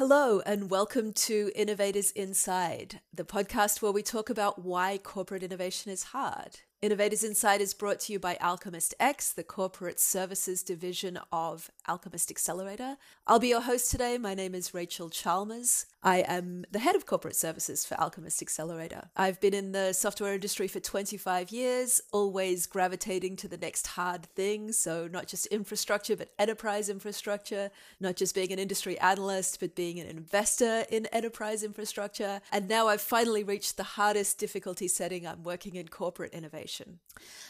Hello, and welcome to Innovators Inside, the podcast where we talk about why corporate innovation is hard. Innovators Inside is brought to you by Alchemist X, the corporate services division of Alchemist Accelerator. I'll be your host today. My name is Rachel Chalmers. I am the head of corporate services for Alchemist Accelerator. I've been in the software industry for 25 years, always gravitating to the next hard thing. So, not just infrastructure, but enterprise infrastructure, not just being an industry analyst, but being an investor in enterprise infrastructure. And now I've finally reached the hardest difficulty setting. I'm working in corporate innovation.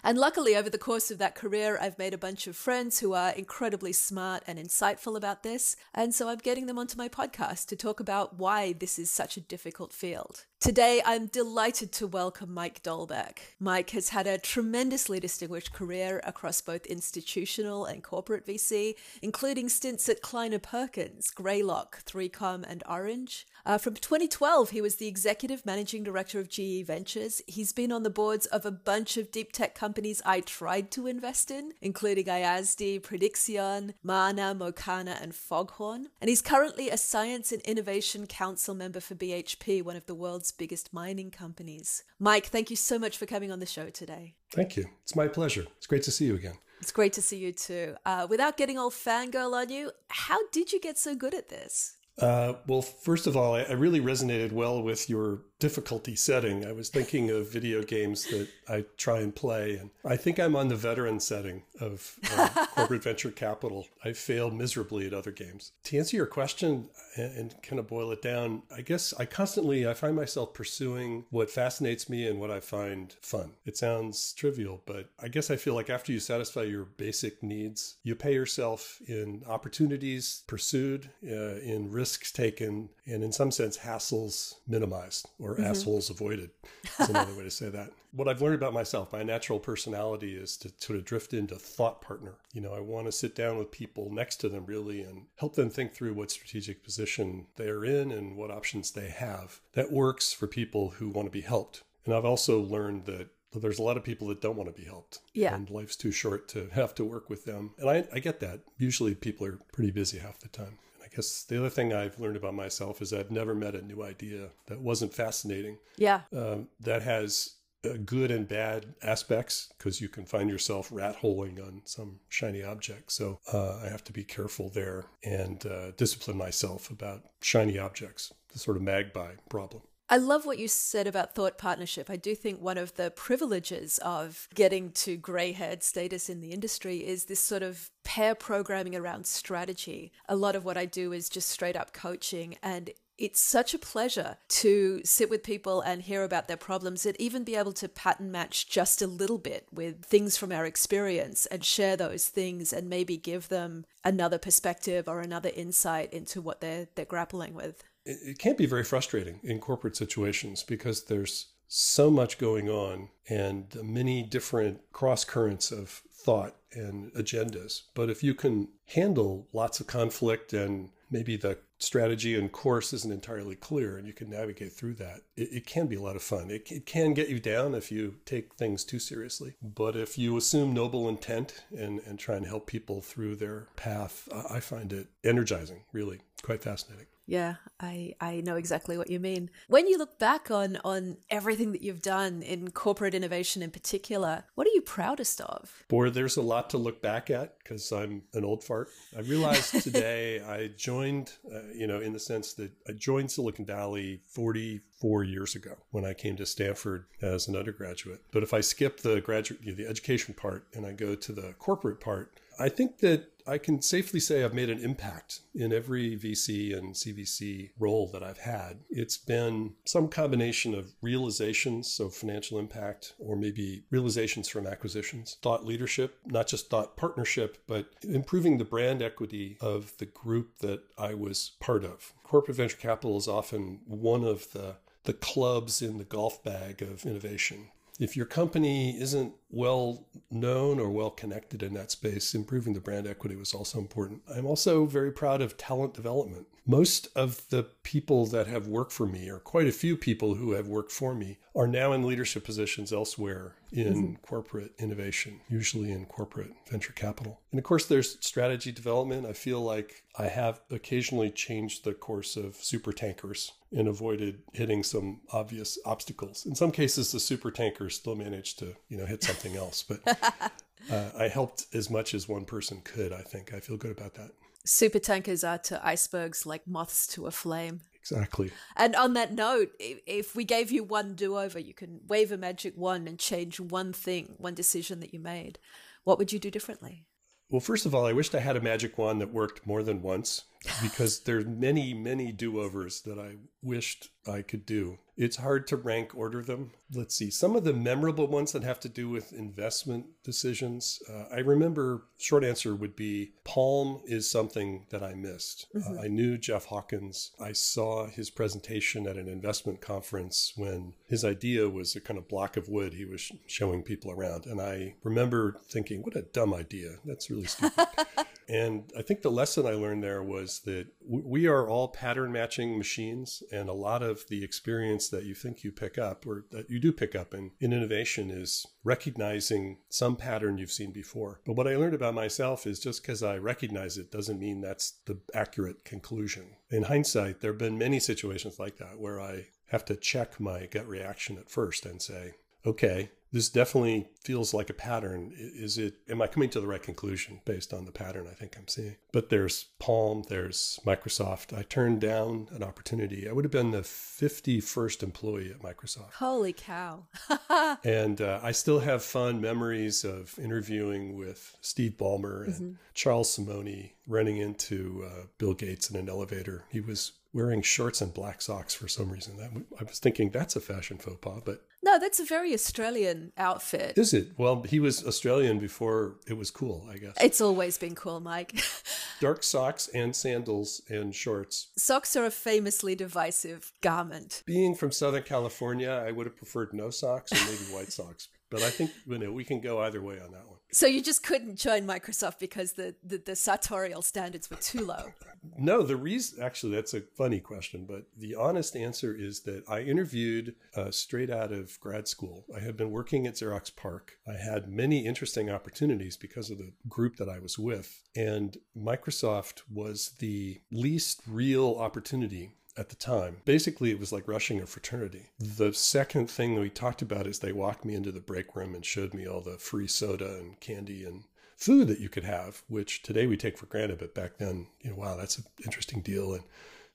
And luckily, over the course of that career, I've made a bunch of friends who are incredibly smart and insightful about this. And so I'm getting them onto my podcast to talk about why this is such a difficult field. Today, I'm delighted to welcome Mike Dolbec. Mike has had a tremendously distinguished career across both institutional and corporate VC, including stints at Kleiner Perkins, Greylock, 3Com, and Orange. Uh, from 2012, he was the executive managing director of GE Ventures. He's been on the boards of a bunch of deep tech companies I tried to invest in, including IASD, Predixion, Mana, Mocana, and Foghorn. And he's currently a Science and Innovation Council member for BHP, one of the world's biggest mining companies. Mike, thank you so much for coming on the show today. Thank you. It's my pleasure. It's great to see you again. It's great to see you too. Uh, without getting all fangirl on you, how did you get so good at this? Uh, well, first of all, I, I, really resonated well with your difficulty setting. I was thinking of video games that I try and play, and I think I'm on the veteran setting of uh, corporate venture capital. I fail miserably at other games. To answer your question and, and kind of boil it down, I guess I constantly I find myself pursuing what fascinates me and what I find fun. It sounds trivial, but I guess I feel like after you satisfy your basic needs, you pay yourself in opportunities pursued, uh, in risks taken, and in some sense hassles minimized or mm-hmm. assholes avoided. That's another way to say that. What I've learned about myself, my natural personality is to sort of drift into thought partner. You know, I want to sit down with people next to them really and help them think through what strategic position they're in and what options they have. That works for people who want to be helped. And I've also learned that there's a lot of people that don't want to be helped. Yeah. And life's too short to have to work with them. And I, I get that. Usually people are pretty busy half the time. I guess the other thing I've learned about myself is I've never met a new idea that wasn't fascinating. Yeah. Um, that has uh, good and bad aspects because you can find yourself rat holing on some shiny object. So uh, I have to be careful there and uh, discipline myself about shiny objects, the sort of magpie problem. I love what you said about thought partnership. I do think one of the privileges of getting to grey haired status in the industry is this sort of pair programming around strategy. A lot of what I do is just straight up coaching and it's such a pleasure to sit with people and hear about their problems and even be able to pattern match just a little bit with things from our experience and share those things and maybe give them another perspective or another insight into what they're they're grappling with it can't be very frustrating in corporate situations because there's so much going on and many different cross currents of thought and agendas. But if you can handle lots of conflict and maybe the strategy and course isn't entirely clear and you can navigate through that, it, it can be a lot of fun. It, it, can get you down if you take things too seriously. But if you assume noble intent and, and try and help people through their path, I find it energizing, really quite fascinating. Yeah, I, I know exactly what you mean. When you look back on on everything that you've done in corporate innovation in particular, what are you proudest of? Boy, there's a lot to look back at because I'm an old fart. I realized today I joined, uh, you know, in the sense that I joined Silicon Valley 44 years ago when I came to Stanford as an undergraduate. But if I skip the graduate, the education part, and I go to the corporate part, I think that I can safely say I've made an impact in every VC and CVC role that I've had. It's been some combination of realizations, so financial impact, or maybe realizations from acquisitions, thought leadership, not just thought partnership, but improving the brand equity of the group that I was part of. Corporate venture capital is often one of the the clubs in the golf bag of innovation if your company isn't well known or well connected in that space, improving the brand equity was also important. I'm also very proud of talent development. Most of the people that have worked for me, or quite a few people who have worked for me, are now in leadership positions elsewhere in mm-hmm. corporate innovation, usually in corporate venture capital. And of course, there's strategy development. I feel like I have occasionally changed the course of super tankers and avoided hitting some obvious obstacles. In some cases, the super tankers still managed to, you know, hit something else, but uh, I helped as much as one person could. I think I feel good about that. Super tankers are to icebergs like moths to a flame. Exactly. And on that note, if we gave you one do over, you can wave a magic wand and change one thing, one decision that you made. What would you do differently? Well, first of all, I wished I had a magic wand that worked more than once because there's many, many do overs that I wished I could do. It's hard to rank order them. Let's see. Some of the memorable ones that have to do with investment decisions. Uh, I remember, short answer would be Palm is something that I missed. Mm-hmm. Uh, I knew Jeff Hawkins. I saw his presentation at an investment conference when his idea was a kind of block of wood he was showing people around. And I remember thinking, what a dumb idea. That's really stupid. And I think the lesson I learned there was that we are all pattern matching machines. And a lot of the experience that you think you pick up or that you do pick up in, in innovation is recognizing some pattern you've seen before. But what I learned about myself is just because I recognize it doesn't mean that's the accurate conclusion. In hindsight, there have been many situations like that where I have to check my gut reaction at first and say, okay, this definitely feels like a pattern. Is it, am I coming to the right conclusion based on the pattern I think I'm seeing? But there's Palm, there's Microsoft. I turned down an opportunity. I would have been the 51st employee at Microsoft. Holy cow. and uh, I still have fond memories of interviewing with Steve Ballmer and mm-hmm. Charles Simonyi running into uh, Bill Gates in an elevator. He was wearing shorts and black socks for some reason. That, I was thinking that's a fashion faux pas, but no, that's a very Australian outfit. Is it? Well, he was Australian before it was cool, I guess. It's always been cool, Mike. Dark socks and sandals and shorts. Socks are a famously divisive garment. Being from Southern California, I would have preferred no socks or maybe white socks. But I think you know, we can go either way on that one. So you just couldn't join Microsoft because the, the, the sartorial standards were too low. No, the reason actually that's a funny question, but the honest answer is that I interviewed uh, straight out of grad school. I had been working at Xerox PARC. I had many interesting opportunities because of the group that I was with, and Microsoft was the least real opportunity at the time. Basically, it was like rushing a fraternity. The second thing we talked about is they walked me into the break room and showed me all the free soda and candy and food that you could have, which today we take for granted, but back then, you know, wow, that's an interesting deal. And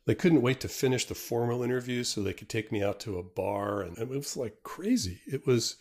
they couldn't wait to finish the formal interview so they could take me out to a bar. And it was like crazy. It was,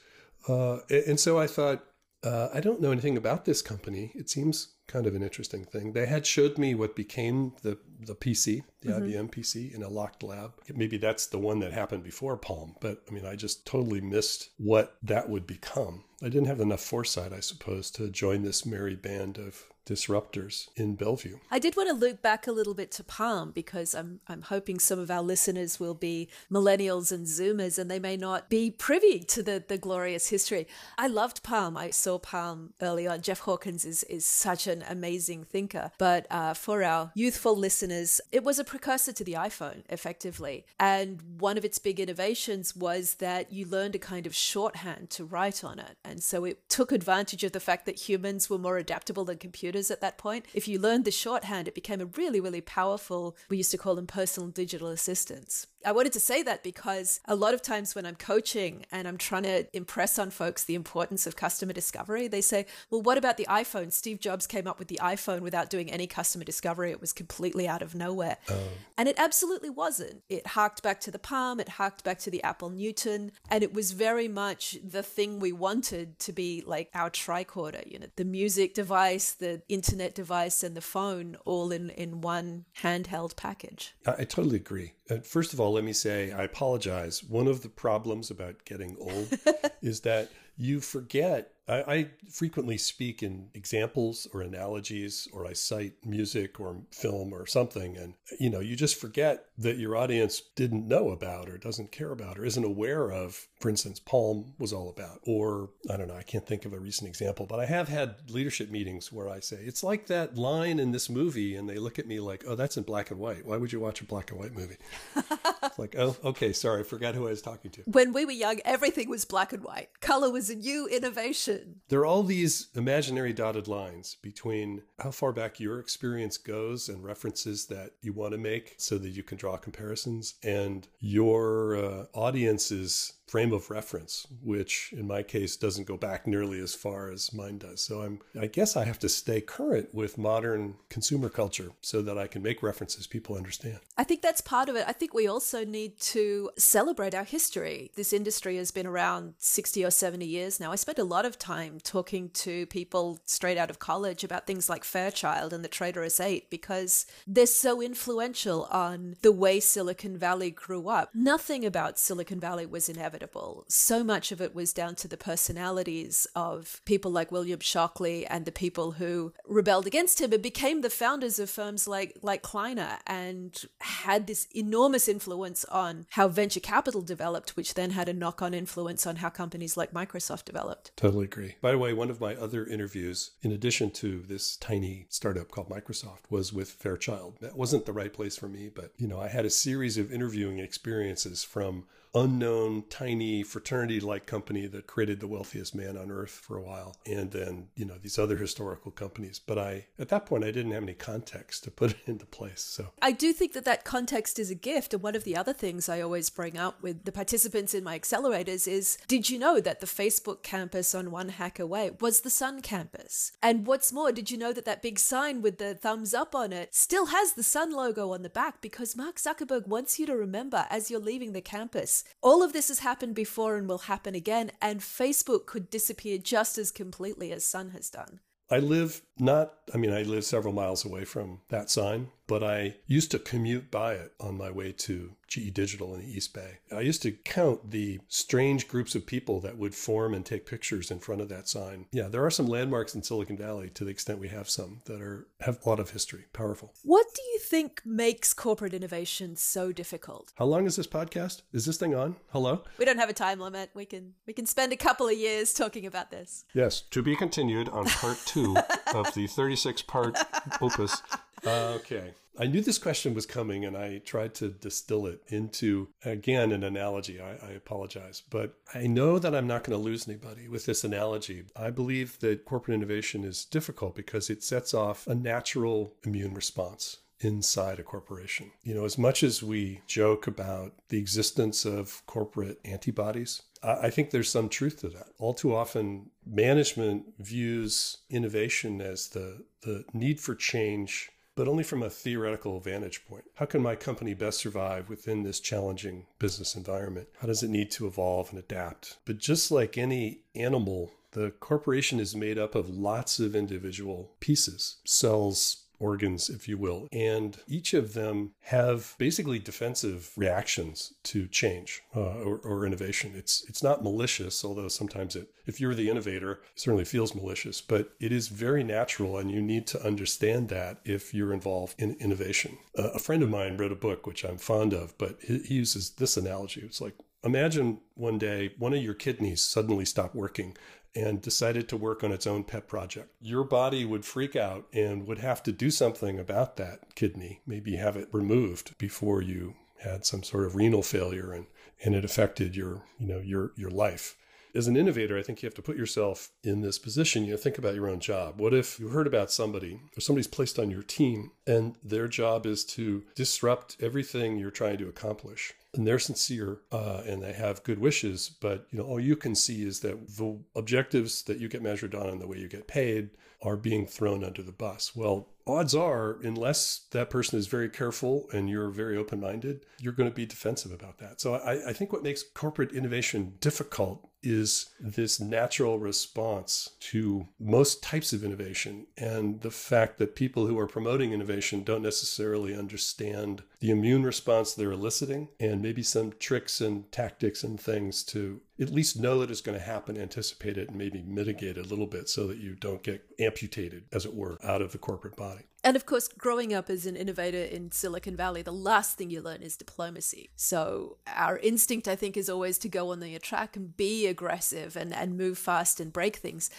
uh, and so I thought, uh, I don't know anything about this company. It seems kind of an interesting thing. They had showed me what became the the PC, the mm-hmm. IBM PC, in a locked lab. Maybe that's the one that happened before Palm, but I mean, I just totally missed what that would become. I didn't have enough foresight, I suppose, to join this merry band of disruptors in Bellevue. I did want to loop back a little bit to Palm because I'm I'm hoping some of our listeners will be millennials and zoomers and they may not be privy to the the glorious history. I loved Palm. I saw Palm early on. Jeff Hawkins is is such an amazing thinker. But uh, for our youthful listeners, it was a precursor to the iPhone, effectively. And one of its big innovations was that you learned a kind of shorthand to write on it. And so it took advantage of the fact that humans were more adaptable than computers at that point. If you learned the shorthand, it became a really, really powerful, we used to call them personal digital assistants. I wanted to say that because a lot of times when I'm coaching and I'm trying to impress on folks the importance of customer discovery, they say, well, what about the iPhone? Steve Jobs came up with the iPhone without doing any customer discovery. It was completely out of nowhere. Oh. And it absolutely wasn't. It harked back to the Palm, it harked back to the Apple Newton, and it was very much the thing we wanted to be like our tricorder, you know, the music device, the internet device, and the phone all in, in one handheld package. I, I totally agree. Uh, first of all, let me say I apologize. One of the problems about getting old is that you forget I, I, frequently speak in examples or analogies, or I cite music or film or something. And, you know, you just forget that your audience didn't know about or doesn't care about or isn't aware of, for instance, Palm was all about. Or, I don't know, I can't think of a recent example, but I have had leadership meetings where I say, it's like that line in this movie. And they look at me like, oh, that's in black and white. Why would you watch a black and white movie? it's like, oh, okay, sorry, I forgot who I was talking to. When we were young, everything was black and white. Color was a new innovation. There are all these imaginary dotted lines between how far back your experience goes and references that you want to make so that you can draw comparisons and your uh, audience's frame of reference, which in my case doesn't go back nearly as far as mine does. So I'm I guess I have to stay current with modern consumer culture so that I can make references people understand. I think that's part of it. I think we also need to celebrate our history. This industry has been around 60 or 70 years now. I spent a lot of time talking to people straight out of college about things like Fairchild and the Traitorous 8 because they're so influential on the way Silicon Valley grew up. Nothing about Silicon Valley was inevitable inevitable. So much of it was down to the personalities of people like William Shockley and the people who rebelled against him and became the founders of firms like like Kleiner and had this enormous influence on how venture capital developed, which then had a knock-on influence on how companies like Microsoft developed. Totally agree. By the way, one of my other interviews, in addition to this tiny startup called Microsoft, was with Fairchild. That wasn't the right place for me, but you know, I had a series of interviewing experiences from unknown, tiny fraternity like company that created the wealthiest man on earth for a while. And then, you know, these other historical companies. But I, at that point, I didn't have any context to put it into place. So I do think that that context is a gift. And one of the other things I always bring up with the participants in my accelerators is did you know that the Facebook campus on One Hacker Way was the Sun campus? And what's more, did you know that that big sign with the thumbs up on it still has the Sun logo on the back because Mark Zuckerberg wants you to remember as you're leaving the campus all of this has happened before and will happen again, and Facebook could disappear just as completely as Sun has done. I live not, I mean, I live several miles away from that sign, but I used to commute by it on my way to GE Digital in the East Bay. I used to count the strange groups of people that would form and take pictures in front of that sign. Yeah, there are some landmarks in Silicon Valley to the extent we have some that are have a lot of history, powerful. What do you think makes corporate innovation so difficult? How long is this podcast? Is this thing on? Hello? We don't have a time limit. We can we can spend a couple of years talking about this. Yes, to be continued on part 2 of the 36 part opus okay. I knew this question was coming and I tried to distill it into, again, an analogy. I, I apologize. But I know that I'm not going to lose anybody with this analogy. I believe that corporate innovation is difficult because it sets off a natural immune response inside a corporation. You know, as much as we joke about the existence of corporate antibodies, I think there's some truth to that. All too often, management views innovation as the, the need for change but only from a theoretical vantage point. How can my company best survive within this challenging business environment? How does it need to evolve and adapt? But just like any animal, the corporation is made up of lots of individual pieces, cells, organs, if you will. And each of them have basically defensive reactions to change uh, or, or, innovation. It's it's not malicious, although sometimes it, if you're the innovator, it certainly feels malicious. But it is very natural, and you need to understand that if you're involved in innovation. Uh, a friend of mine wrote a book which I'm fond of, but he, he uses this analogy. It's like imagine one day one of your kidneys suddenly stopped working and decided to work on its own pet project. Your body would freak out and would have to do something about that kidney, maybe have it removed before you had some sort of renal failure and, and it affected your, you know, your, your life. As an innovator, I think you have to put yourself in this position. You know, think about your own job. What if you heard about somebody or somebody's placed on your team and their job is to disrupt everything you're trying to accomplish? and they're sincere uh, and they have good wishes but you know all you can see is that the objectives that you get measured on and the way you get paid are being thrown under the bus well odds are unless that person is very careful and you're very open-minded you're going to be defensive about that so I, I think what makes corporate innovation difficult is this natural response to most types of innovation and the fact that people who are promoting innovation don't necessarily understand the immune response they're eliciting and maybe some tricks and tactics and things to at least know that it's going to happen, anticipate it, and maybe mitigate it a little bit so that you don't get amputated, as it were, out of the corporate body. And of course, growing up as an innovator in Silicon Valley, the last thing you learn is diplomacy. So, our instinct, I think, is always to go on the attack and be aggressive and, and move fast and break things.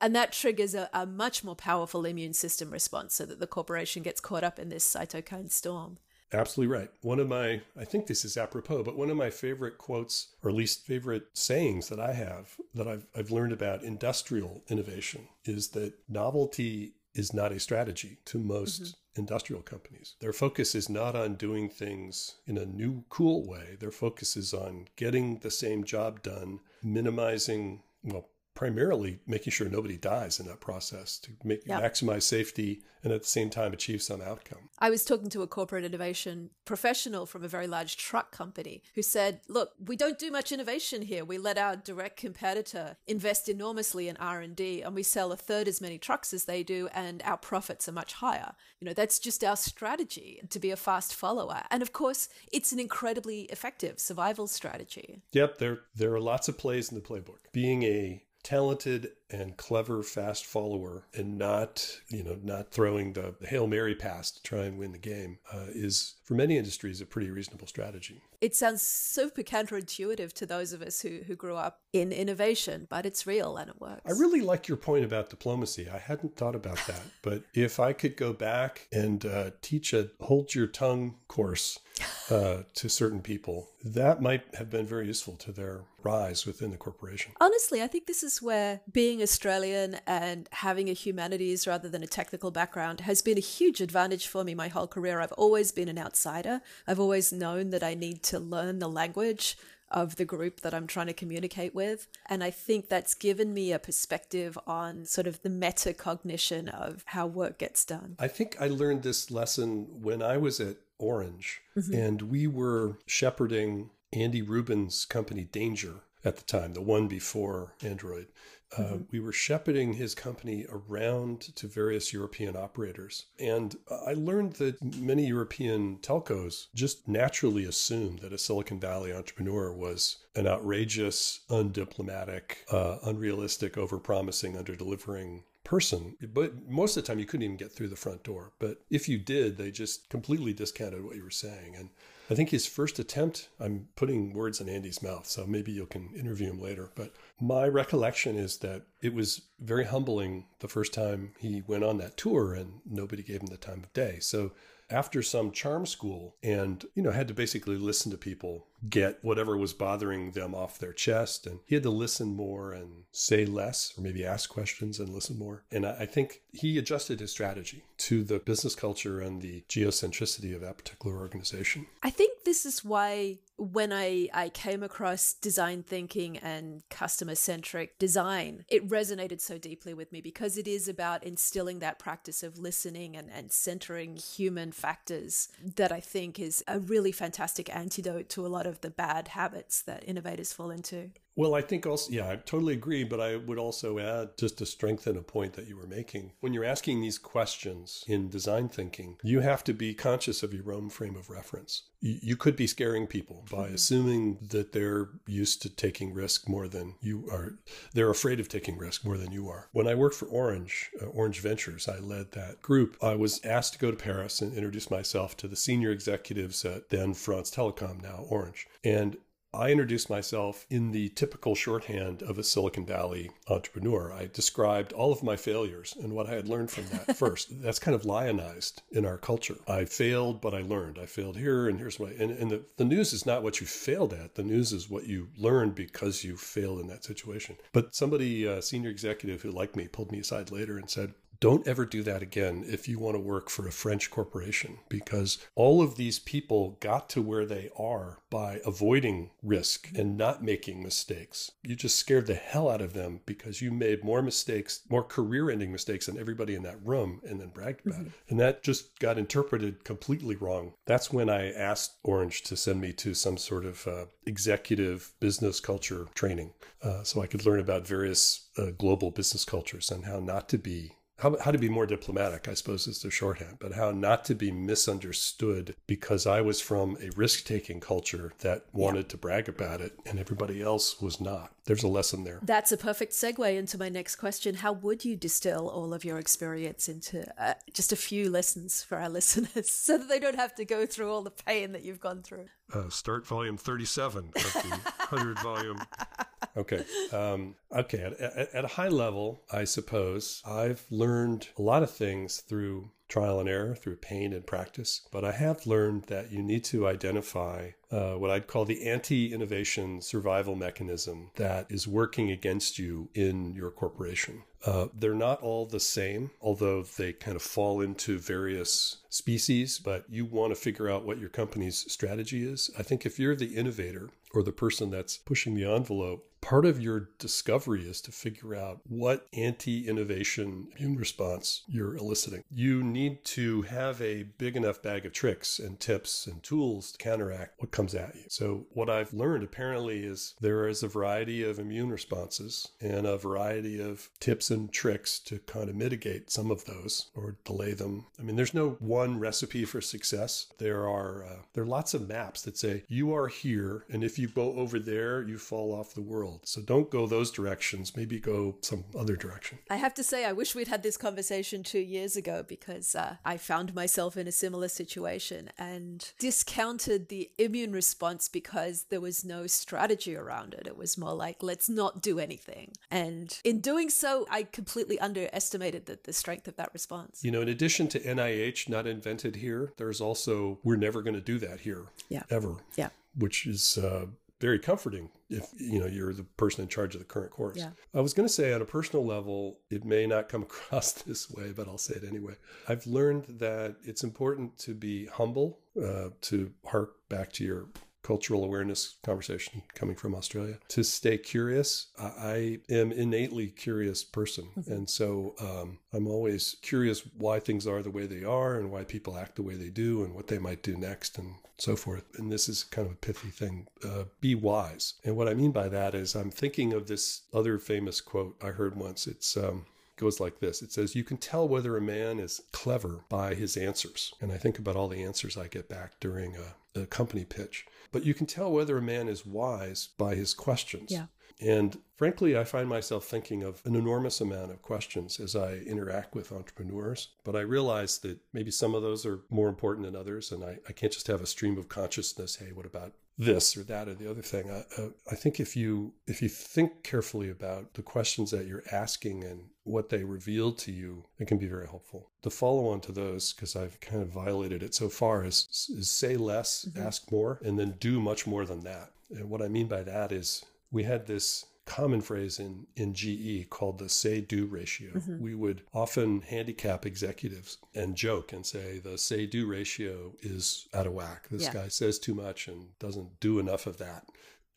And that triggers a, a much more powerful immune system response so that the corporation gets caught up in this cytokine storm. Absolutely right. One of my, I think this is apropos, but one of my favorite quotes, or at least favorite sayings that I have that I've, I've learned about industrial innovation is that novelty is not a strategy to most mm-hmm. industrial companies. Their focus is not on doing things in a new, cool way. Their focus is on getting the same job done, minimizing, well, primarily making sure nobody dies in that process to make yep. maximize safety and at the same time achieve some outcome. I was talking to a corporate innovation professional from a very large truck company who said, "Look, we don't do much innovation here. We let our direct competitor invest enormously in R&D and we sell a third as many trucks as they do and our profits are much higher. You know, that's just our strategy to be a fast follower. And of course, it's an incredibly effective survival strategy." Yep, there there are lots of plays in the playbook. Being a talented and clever fast follower and not you know not throwing the, hail mary pass to try and win the game uh, is for many industries a pretty reasonable strategy. It sounds super counterintuitive to those of us who, who grew up in innovation but it's real and it works. I really like your point about diplomacy. I hadn't thought about that. But if i could go back and uh, teach a hold your tongue course uh, to certain people that might have been very useful to their rise within the corporation. Honestly i think this is where being Australian and having a humanities rather than a technical background has been a huge advantage for me my whole career. I've always been an outsider. I've always known that I need to learn the language of the group that I'm trying to communicate with. And I think that's given me a perspective on sort of the metacognition of how work gets done. I think I learned this lesson when I was at Orange mm-hmm. and we were shepherding Andy Rubin's company Danger at the time, the one before Android. Uh, mm-hmm. we were shepherding his company around to various European operators. And I learned that many European telcos just naturally assumed that a Silicon Valley entrepreneur was an outrageous, undiplomatic, uh, unrealistic, overpromising, underdelivering person. But most of the time, you couldn't even get through the front door. But if you did, they just completely discounted what you were saying. And I think his first attempt, I'm putting words in Andy's mouth, so maybe you can interview him later. But my recollection is that it was very humbling the first time he went on that tour and nobody gave him the time of day. So after some charm school and, you know, had to basically listen to people get whatever was bothering them off their chest. And he had to listen more and say less, or maybe ask questions and listen more. And I think he adjusted his strategy to the business culture and the geocentricity of that particular organization. I think this is why when I, I came across design thinking and customer centric design, it resonated so deeply with me because it is about instilling that practice of listening and, and centering human factors that I think is a really fantastic antidote to a lot of the bad habits that innovators fall into. Well, I think also, yeah, I totally agree. But I would also add, just to strengthen a point that you were making, when you're asking these questions in design thinking, you have to be conscious of your own frame of reference. You could be scaring people by mm-hmm. assuming that they're used to taking risk more than you are. They're afraid of taking risk more than you are. When I worked for Orange, uh, Orange Ventures, I led that group. I was asked to go to Paris and introduce myself to the senior executives at then France Telecom, now Orange. And I introduced myself in the typical shorthand of a Silicon Valley entrepreneur. I described all of my failures and what I had learned from that first. That's kind of lionized in our culture. I failed, but I learned. I failed here, and here's my. And, and the, the news is not what you failed at. The news is what you learned because you failed in that situation. But somebody, a senior executive who liked me, pulled me aside later and said, don't ever do that again if you want to work for a French corporation because all of these people got to where they are by avoiding risk and not making mistakes. You just scared the hell out of them because you made more mistakes, more career ending mistakes than everybody in that room and then bragged about mm-hmm. it. And that just got interpreted completely wrong. That's when I asked Orange to send me to some sort of uh, executive business culture training uh, so I could learn about various uh, global business cultures and how not to be how, how to be more diplomatic, I suppose is the shorthand, but how not to be misunderstood because I was from a risk taking culture that wanted yeah. to brag about it and everybody else was not. There's a lesson there. That's a perfect segue into my next question. How would you distill all of your experience into uh, just a few lessons for our listeners so that they don't have to go through all the pain that you've gone through? Uh, start volume 37 of the 100 volume. Okay. Um, okay. At, at, at a high level, I suppose I've learned a lot of things through trial and error, through pain and practice. But I have learned that you need to identify uh, what I'd call the anti innovation survival mechanism that is working against you in your corporation. Uh, they're not all the same, although they kind of fall into various species, but you want to figure out what your company's strategy is. I think if you're the innovator or the person that's pushing the envelope, part of your discovery is to figure out what anti innovation immune response you're eliciting. You need to have a big enough bag of tricks and tips and tools to counteract what comes at you. So, what I've learned apparently is there is a variety of immune responses and a variety of tips and tricks to kind of mitigate some of those or delay them. I mean, there's no one recipe for success. There are uh, there are lots of maps that say you are here, and if you go over there, you fall off the world world. So don't go those directions. Maybe go some other direction. I have to say, I wish we'd had this conversation two years ago because uh, I found myself in a similar situation and discounted the immune response because there was no strategy around it. It was more like, let's not do anything. And in doing so, I completely underestimated the, the strength of that response. You know, in addition to NIH not invented here, there's also, we're never going to do that here. Yeah. Ever. Yeah. Which is uh, very comforting if you know you're the person in charge of the current course. Yeah. I was going to say on a personal level, it may not come across this way, but I'll say it anyway. I've learned that it's important to be humble, uh, to hark back to your cultural awareness conversation coming from Australia. To stay curious, I am innately curious person, mm-hmm. and so um, I'm always curious why things are the way they are, and why people act the way they do, and what they might do next, and so forth. And this is kind of a pithy thing. Uh, be wise, and what I mean by that is I'm thinking of this other famous quote I heard once. It's um, goes like this it says you can tell whether a man is clever by his answers and i think about all the answers i get back during a, a company pitch but you can tell whether a man is wise by his questions. Yeah. And frankly, I find myself thinking of an enormous amount of questions as I interact with entrepreneurs. But I realize that maybe some of those are more important than others. And I, I can't just have a stream of consciousness. Hey, what about this or that or the other thing. I, uh, I think if you if you think carefully about the questions that you're asking and what they reveal to you, it can be very helpful. The follow on to those, because I've kind of violated it so far, is, is say less, mm-hmm. ask more, and then do much more than that. And what I mean by that is we had this common phrase in, in GE called the say do ratio. Mm-hmm. We would often handicap executives and joke and say the say do ratio is out of whack. This yeah. guy says too much and doesn't do enough of that.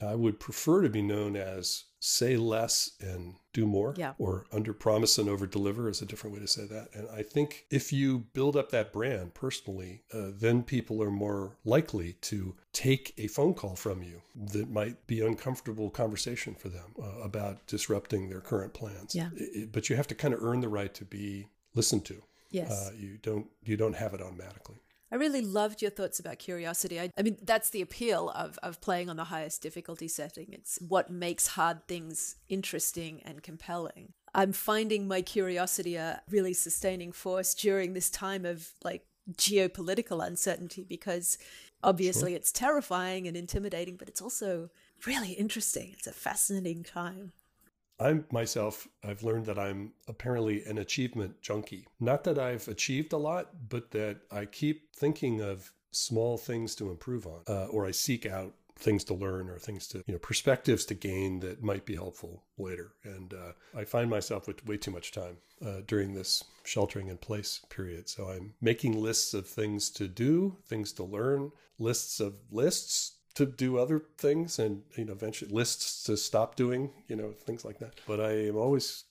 I would prefer to be known as say less and do more yeah. or under promise and over deliver is a different way to say that. And i think if you build up that brand personally uh, then people are more likely to take a phone call from you that might be uncomfortable conversation for them uh, about disrupting their current plans. Yeah. It, but you have to kind of earn the right to be listened to. Yes. Uh, you don't you don't have it automatically I really loved your thoughts about curiosity. I, I, mean, that's the appeal of, of playing on the highest difficulty setting. It's what makes hard things interesting and compelling. I'm finding my curiosity a really sustaining force during this time of like geopolitical uncertainty because obviously sure. it's terrifying and intimidating, but it's also really interesting. It's a fascinating time. I myself, I've learned that I'm apparently an achievement junkie. Not that I've achieved a lot, but that I keep thinking of small things to improve on, uh, or I seek out things to learn or things to, you know, perspectives to gain that might be helpful later. And uh, I find myself with way too much time uh, during this sheltering in place period. So I'm making lists of things to do, things to learn, lists of lists to do other things and you know eventually lists to stop doing you know things like that. But i am always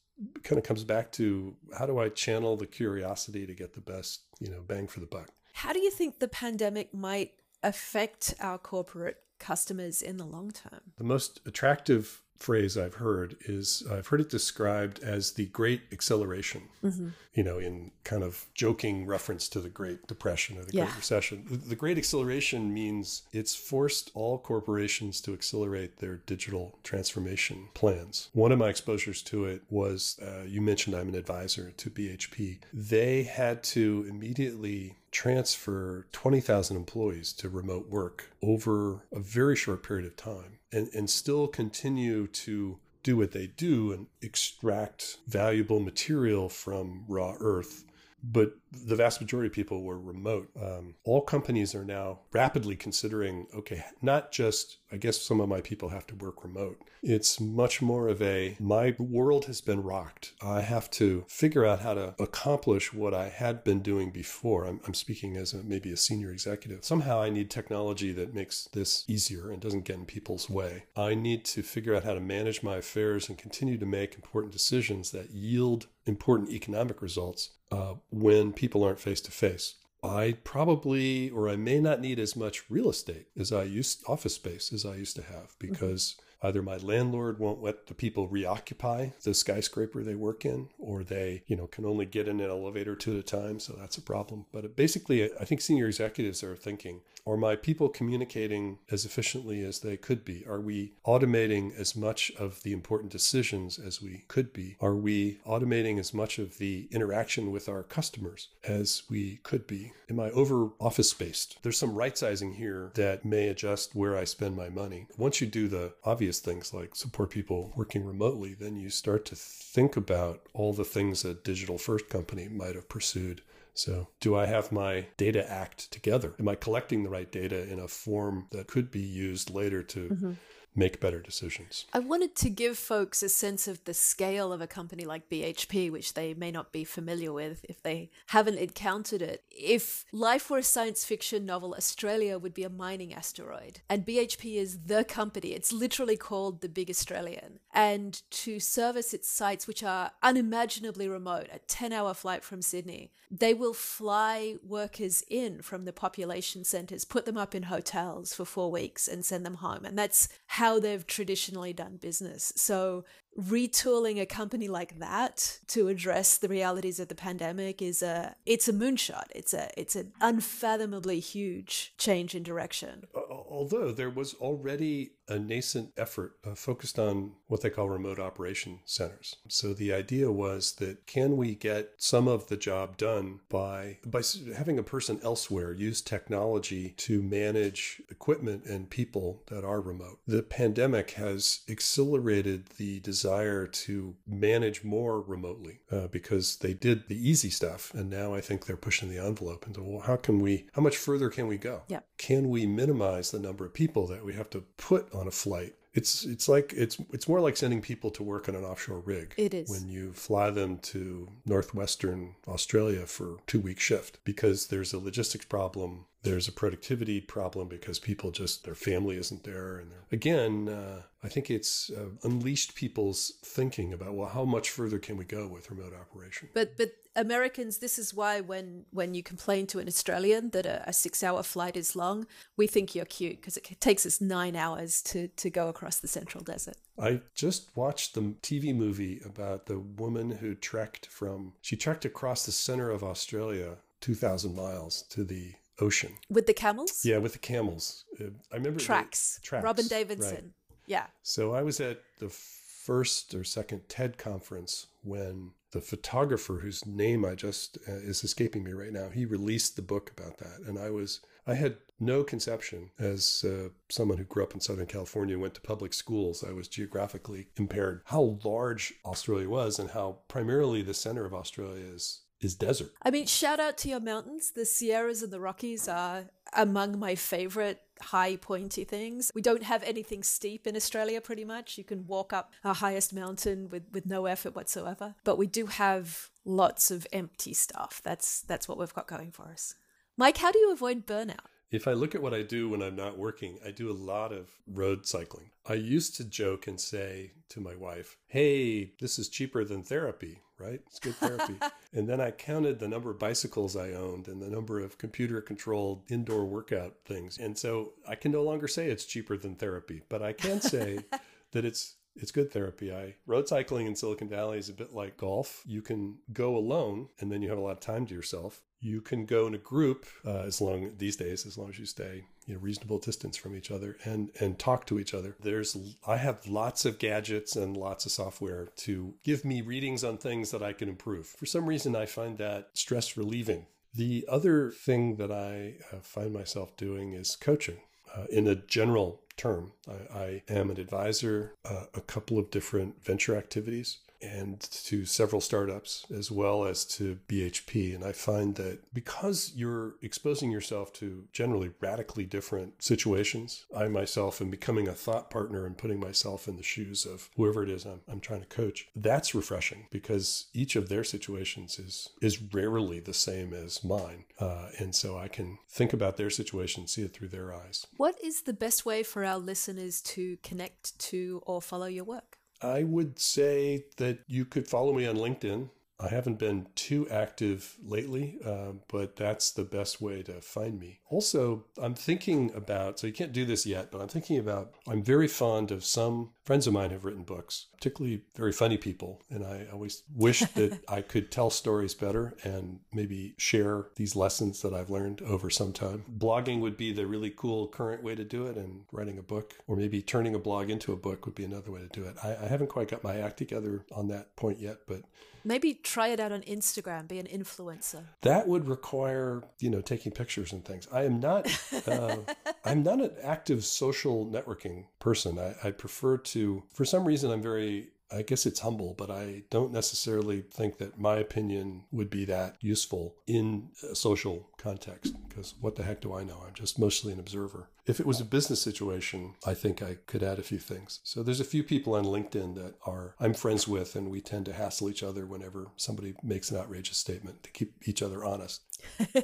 kind of comes back to how do i channel the curiosity to get the best you know bang for the buck? How do you think the pandemic might affect our corporate customers in the long term? The most attractive phrase I've heard is I've heard it described as the Great Acceleration, mm-hmm. you know, in kind of joking reference to the Great Depression or the yeah. Great Recession. The Great Acceleration means it's forced all corporations to accelerate their digital transformation plans. One of my exposures to it was uh, you mentioned I'm an advisor to BHP. They had to immediately transfer 20,000 employees to remote work over a very short period of time and, and still continue to do what they do and extract valuable material from raw earth but the vast majority of people were remote. Um, all companies are now rapidly considering okay, not just, I guess some of my people have to work remote. It's much more of a my world has been rocked. I have to figure out how to accomplish what I had been doing before. I'm, I'm speaking as a, maybe a senior executive. Somehow I need technology that makes this easier and doesn't get in people's way. I need to figure out how to manage my affairs and continue to make important decisions that yield important economic results uh, when people aren't face to face. I probably, or I may not need as much real estate as I used, office space as I used to have because mm-hmm. Either my landlord won't let the people reoccupy the skyscraper they work in, or they, you know, can only get in an elevator two at a time. So that's a problem. But basically, I think senior executives are thinking, are my people communicating as efficiently as they could be? Are we automating as much of the important decisions as we could be? Are we automating as much of the interaction with our customers as we could be? Am I over office spaced? There's some right sizing here that may adjust where I spend my money. Once you do the obvious things like support people working remotely, then you start to think about all the things a digital first company might have pursued so, do I have my data act together? Am I collecting the right data in a form that could be used later to mm-hmm make better decisions. I wanted to give folks a sense of the scale of a company like BHP, which they may not be familiar with if they haven't encountered it. If life were a science fiction novel, Australia would be a mining asteroid. And BHP is the company. It's literally called the Big Australian. And to service its sites, which are unimaginably remote, a 10 hour flight from Sydney, they will fly workers in from the population centres, put them up in hotels for four weeks, and send them home. And that's how how they've traditionally done business. So retooling a company like that to address the realities of the pandemic is a it's a moonshot. It's a it's an unfathomably huge change in direction. Although there was already a nascent effort uh, focused on what they call remote operation centers. So the idea was that can we get some of the job done by by having a person elsewhere use technology to manage equipment and people that are remote. The pandemic has accelerated the design desire to manage more remotely uh, because they did the easy stuff. And now I think they're pushing the envelope into, well, how can we, how much further can we go? Yeah. Can we minimize the number of people that we have to put on a flight it's it's like it's it's more like sending people to work on an offshore rig. It is when you fly them to northwestern Australia for two week shift because there's a logistics problem, there's a productivity problem because people just their family isn't there, and again, uh, I think it's uh, unleashed people's thinking about well, how much further can we go with remote operation? But but Americans, this is why when when you complain to an Australian that a, a six hour flight is long, we think you're cute because it takes us nine hours to to go across the central desert. I just watched the TV movie about the woman who trekked from she trekked across the center of Australia, two thousand miles to the ocean with the camels. Yeah, with the camels. Uh, I remember tracks. The, tracks. Robyn Davidson. Right. Yeah. So I was at the first or second TED conference when the photographer whose name I just uh, is escaping me right now, he released the book about that. And I was, I had no conception as uh, someone who grew up in Southern California went to public schools. I was geographically impaired, how large Australia was and how primarily the center of Australia is is desert. I mean, shout out to your mountains. The Sierras and the Rockies are among my favorite high pointy things. We don't have anything steep in Australia pretty much. You can walk up our highest mountain with, with no effort whatsoever. But we do have lots of empty stuff. That's that's what we've got going for us. Mike, how do you avoid burnout? If I look at what I do when I'm not working, I do a lot of road cycling. I used to joke and say to my wife, Hey, this is cheaper than therapy, right? It's good therapy. and then I counted the number of bicycles I owned and the number of computer controlled indoor workout things. And so I can no longer say it's cheaper than therapy, but I can say that it's it's good therapy. I road cycling in Silicon Valley is a bit like golf. You can go alone and then you have a lot of time to yourself. You can go in a group uh, as long these days, as long as you stay you know reasonable distance from each other and and talk to each other. There's I have lots of gadgets and lots of software to give me readings on things that I can improve. For some reason, I find that stress relieving. The other thing that I uh, find myself doing is coaching uh, in a general term. I, I am an advisor, uh, a couple of different venture activities and to several startups as well as to BHP. And I find that because you're exposing yourself to generally radically different situations, I myself am becoming a thought partner and putting myself in the shoes of whoever it is I'm, I'm trying to coach. That's refreshing because each of their situations is is rarely the same as mine. Uh, and so I can think about their situation, see it through their eyes. What is the best way for our listeners to connect to or follow your work? I would say that you could follow me on LinkedIn. I haven't been too active lately, uh, but that's the best way to find me. Also, I'm thinking about, so you can't do this yet, but I'm thinking about, I'm very fond of some friends of mine have written books, particularly very funny people. And I always wish that I could tell stories better and maybe share these lessons that I've learned over some time. Blogging would be the really cool current way to do it, and writing a book, or maybe turning a blog into a book would be another way to do it. I, I haven't quite got my act together on that point yet, but maybe try it out on Instagram, be an influencer. That would require, you know, taking pictures and things. I am not, uh, I'm not an active social networking person. I, I prefer to, for some reason, I'm very I guess it's humble, but I don't necessarily think that my opinion would be that useful in a social context because what the heck do I know? I'm just mostly an observer. If it was a business situation, I think I could add a few things. So there's a few people on LinkedIn that are I'm friends with and we tend to hassle each other whenever somebody makes an outrageous statement to keep each other honest.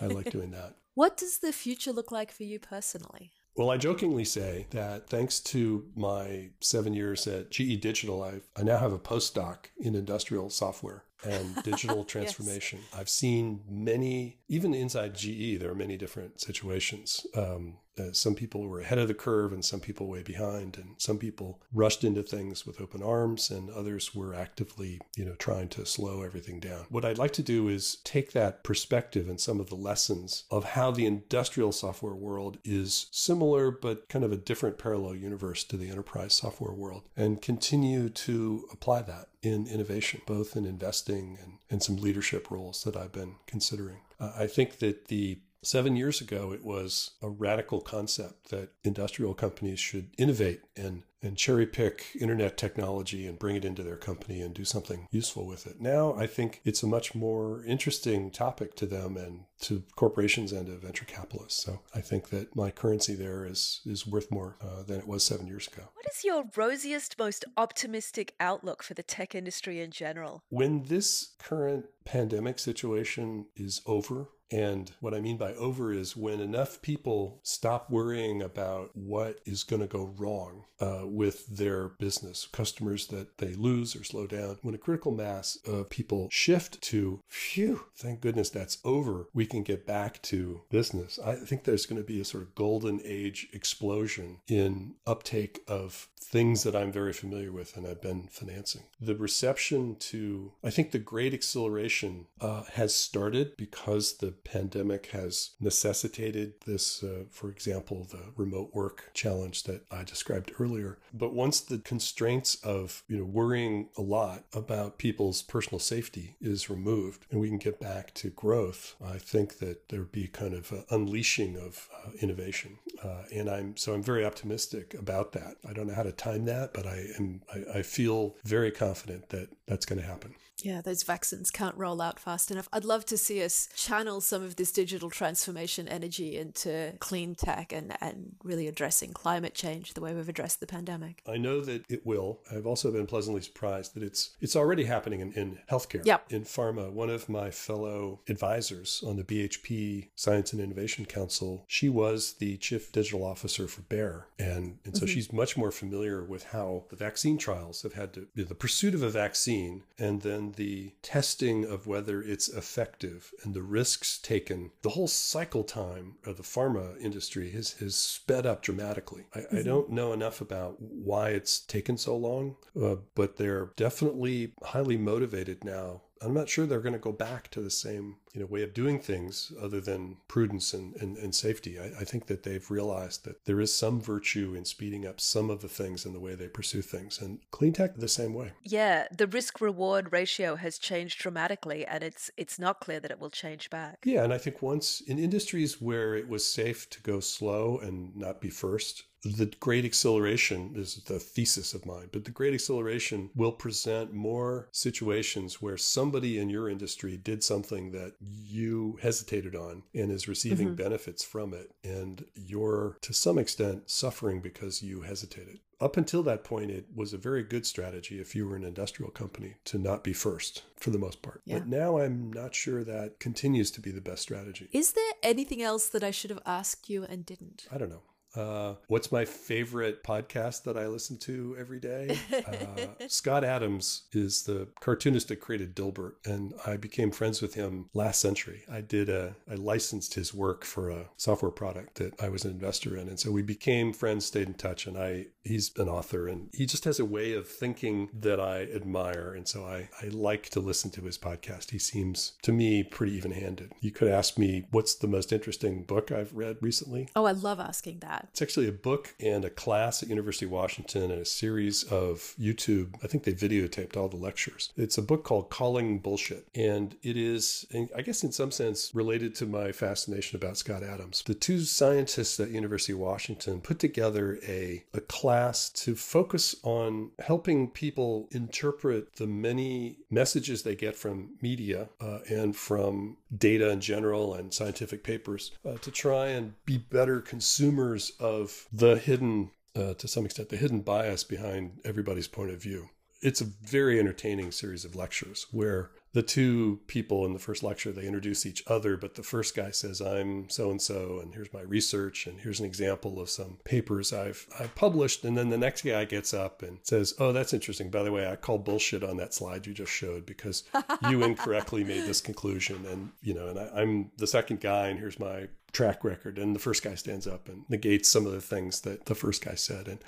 I like doing that. What does the future look like for you personally? Well, I jokingly say that thanks to my seven years at GE Digital, I've, I now have a postdoc in industrial software and digital transformation. yes. I've seen many, even inside GE, there are many different situations. Um, uh, some people were ahead of the curve and some people way behind and some people rushed into things with open arms and others were actively you know trying to slow everything down what i'd like to do is take that perspective and some of the lessons of how the industrial software world is similar but kind of a different parallel universe to the enterprise software world and continue to apply that in innovation both in investing and, and some leadership roles that i've been considering. Uh, i think that the Seven years ago, it was a radical concept that industrial companies should innovate and, and cherry pick internet technology and bring it into their company and do something useful with it. Now, I think it's a much more interesting topic to them and to corporations and to venture capitalists. So I think that my currency there is, is worth more uh, than it was seven years ago. What is your rosiest, most optimistic outlook for the tech industry in general? When this current pandemic situation is over, and what I mean by over is when enough people stop worrying about what is going to go wrong uh, with their business, customers that they lose or slow down, when a critical mass of people shift to, phew, thank goodness that's over, we can get back to business. I think there's going to be a sort of golden age explosion in uptake of things that I'm very familiar with and I've been financing. The reception to, I think the great acceleration uh, has started because the pandemic has necessitated this, uh, for example, the remote work challenge that I described earlier. But once the constraints of, you know, worrying a lot about people's personal safety is removed and we can get back to growth, I think that there would be kind of unleashing of uh, innovation. Uh, and I'm, so I'm very optimistic about that. I don't know how to time that, but I am, I, I feel very confident that that's going to happen. Yeah, those vaccines can't roll out fast enough. I'd love to see us channel some of this digital transformation energy into clean tech and, and really addressing climate change the way we've addressed the pandemic. I know that it will. I've also been pleasantly surprised that it's it's already happening in, in healthcare. Yep. In pharma. One of my fellow advisors on the BHP Science and Innovation Council, she was the chief digital officer for Bayer. And, and so mm-hmm. she's much more familiar with how the vaccine trials have had to, the pursuit of a vaccine and then the testing of whether it's effective and the risks taken, the whole cycle time of the pharma industry has, has sped up dramatically. I, mm-hmm. I don't know enough about why it's taken so long, uh, but they're definitely highly motivated now I'm not sure they're going to go back to the same you know way of doing things other than prudence and, and, and safety. I, I, think that they've realized that there is some virtue in speeding up some of the things in the way they pursue things. And clean tech the same way. Yeah, the risk reward ratio has changed dramatically and it's it's not clear that it will change back. Yeah, and I think once in industries where it was safe to go slow and not be first, the great acceleration is the thesis of mine, but the great acceleration will present more situations where somebody in your industry did something that you hesitated on and is receiving mm-hmm. benefits from it. And you're to some extent suffering because you hesitated. Up until that point, it was a very good strategy if you were an industrial company to not be first for the most part. Yeah. But now I'm not sure that continues to be the best strategy. Is there anything else that I should have asked you and didn't? I don't know. Uh, what's my favorite podcast that I listen to every day? Uh, Scott Adams is the cartoonist that created Dilbert, and I became friends with him last century. I did a, I licensed his work for a software product that I was an investor in, and so we became friends, stayed in touch, and I, he's an author, and he just has a way of thinking that I admire, and so I, I like to listen to his podcast. He seems to me pretty even-handed. You could ask me what's the most interesting book I've read recently. Oh, I love asking that that? It's actually a book and a class at University of Washington and a series of YouTube. I think they videotaped all the lectures. It's a book called Calling Bullshit. And it is, I guess, in some sense, related to my fascination about Scott Adams. The two scientists at University of Washington put together a, a class to focus on helping people interpret the many messages they get from media uh, and from data in general and scientific papers uh, to try and be better consumers of the hidden, uh, to some extent, the hidden bias behind everybody's point of view. It's a very entertaining series of lectures where the two people in the first lecture they introduce each other but the first guy says i'm so and so and here's my research and here's an example of some papers i've i've published. And then the next guy gets up and says oh that's interesting. By the way i call bullshit on that slide you just showed because you incorrectly made this conclusion. And you know and I, i'm the second guy and here's my track record. And the first guy stands up and negates some of the things that the first guy said. And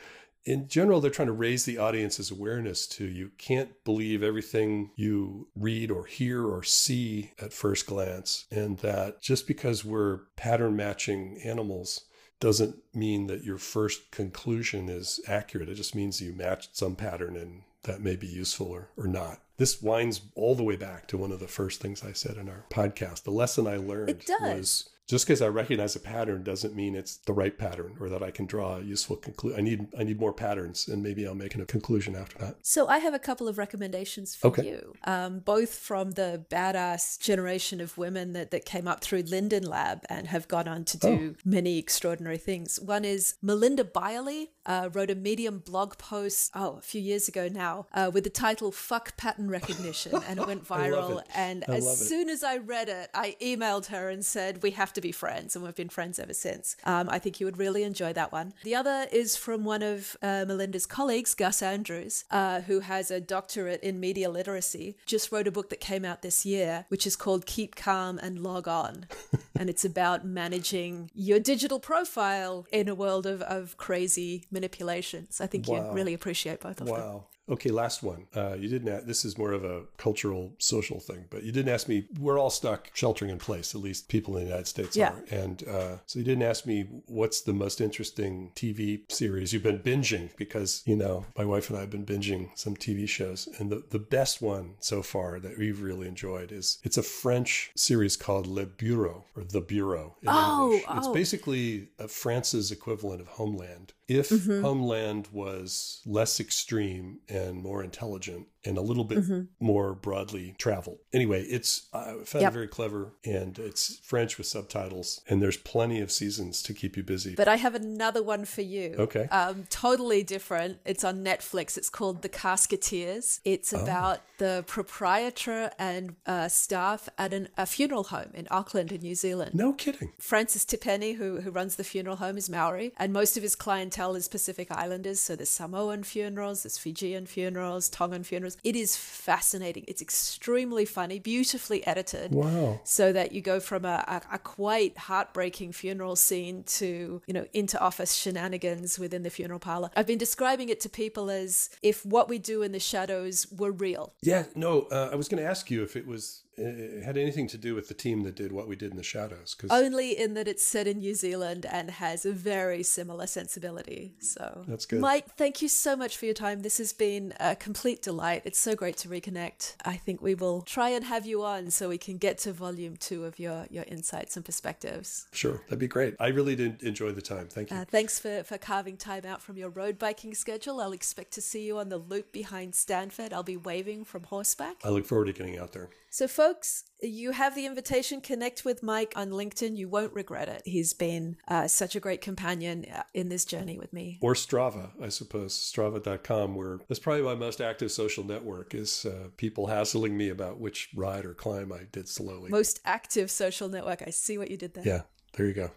in general, they're trying to raise the audience's awareness to you can't believe everything you read or hear or see at first glance. And that just because we're pattern matching animals doesn't mean that your first conclusion is accurate. It just means you matched some pattern and that may be useful or, or not. This winds all the way back to one of the first things I said in our podcast. The lesson I learned was just because I recognize a pattern doesn't mean it's the right pattern or that I can draw a useful conclusion. I need I need more patterns, and maybe I'll make a conclusion after that. So I have a couple of recommendations for okay. you, um, both from the badass generation of women that that came up through Linden Lab and have gone on to do oh. many extraordinary things. One is Melinda Byerley, uh, wrote a Medium blog post oh a few years ago now uh, with the title "Fuck Pattern Recognition," and it went viral. And I as soon as I read it, I emailed her and said we have to be friends, and we've been friends ever since. Um, I think you would really enjoy that one. The other is from one of uh, Melinda's colleagues, Gus Andrews, uh, who has a doctorate in media literacy. Just wrote a book that came out this year, which is called "Keep Calm and Log On," and it's about managing your digital profile in a world of, of crazy manipulations. I think wow. you really appreciate both of wow. them. Wow. Okay, last one. Uh, you didn't. Ask, this is more of a cultural, social thing, but you didn't ask me. We're all stuck sheltering in place. At least people in the United States yeah. are. And uh, so you didn't ask me what's the most interesting TV series you've been binging because you know my wife and I have been binging some TV shows, and the the best one so far that we've really enjoyed is it's a French series called Le Bureau or The Bureau in oh, English. Oh. It's basically France's equivalent of Homeland if mm-hmm. Homeland was less extreme and more intelligent, and a little bit mm-hmm. more broadly traveled. Anyway, it's I found yep. it very clever and it's French with subtitles and there's plenty of seasons to keep you busy. But I have another one for you. Okay. Um, totally different. It's on Netflix. It's called The Casketeers. It's oh. about the proprietor and uh, staff at an, a funeral home in Auckland in New Zealand. No kidding. Francis Tipene, who, who runs the funeral home, is Maori and most of his clientele is Pacific Islanders. So there's Samoan funerals, there's Fijian funerals, Tongan funerals It is fascinating. It's extremely funny, beautifully edited. Wow. So that you go from a, a, a quite heartbreaking funeral scene to, you know, into office shenanigans within the funeral parlor. I've been describing it to people as if what we do in the shadows were real. Yeah, no, uh, I was going to ask you if it was it had anything to do with the team that did what we did in the shadows because only in that it's set in new zealand and has a very similar sensibility so. That's good. Mike thank you so much for your time. This has been a complete delight. It's so great to reconnect. I think we will try and have you on so we can get to volume two of your your insights and perspectives. Sure that'd be great. I really did enjoy the time. Thank you. Uh, thanks for for carving time out from your road biking schedule. I'll expect to see you on the loop behind stanford. I'll be waving from horseback. I look forward to getting out there so, folks, you have the invitation. Connect with Mike on LinkedIn. You won't regret it. He's been uh, such a great companion uh, in this journey with me. Or Strava, I suppose, strava.com, where that's probably my most active social network is uh, people hassling me about which ride or climb I did slowly. Most active social network. I see what you did there. Yeah, there you go.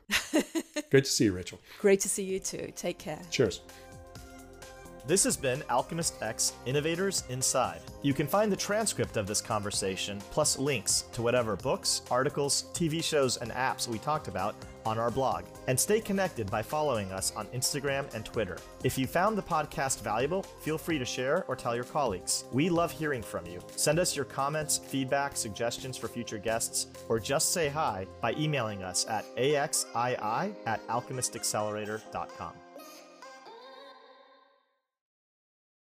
Great to see you, Rachel. Great to see you too. Take care. Cheers. This has been Alchemist X Innovators Inside. You can find the transcript of this conversation, plus links to whatever books, articles, TV shows, and apps we talked about on our blog. And stay connected by following us on Instagram and Twitter. If you found the podcast valuable, feel free to share or tell your colleagues. We love hearing from you. Send us your comments, feedback, suggestions for future guests, or just say hi by emailing us at axii at alchemistaccelerator.com.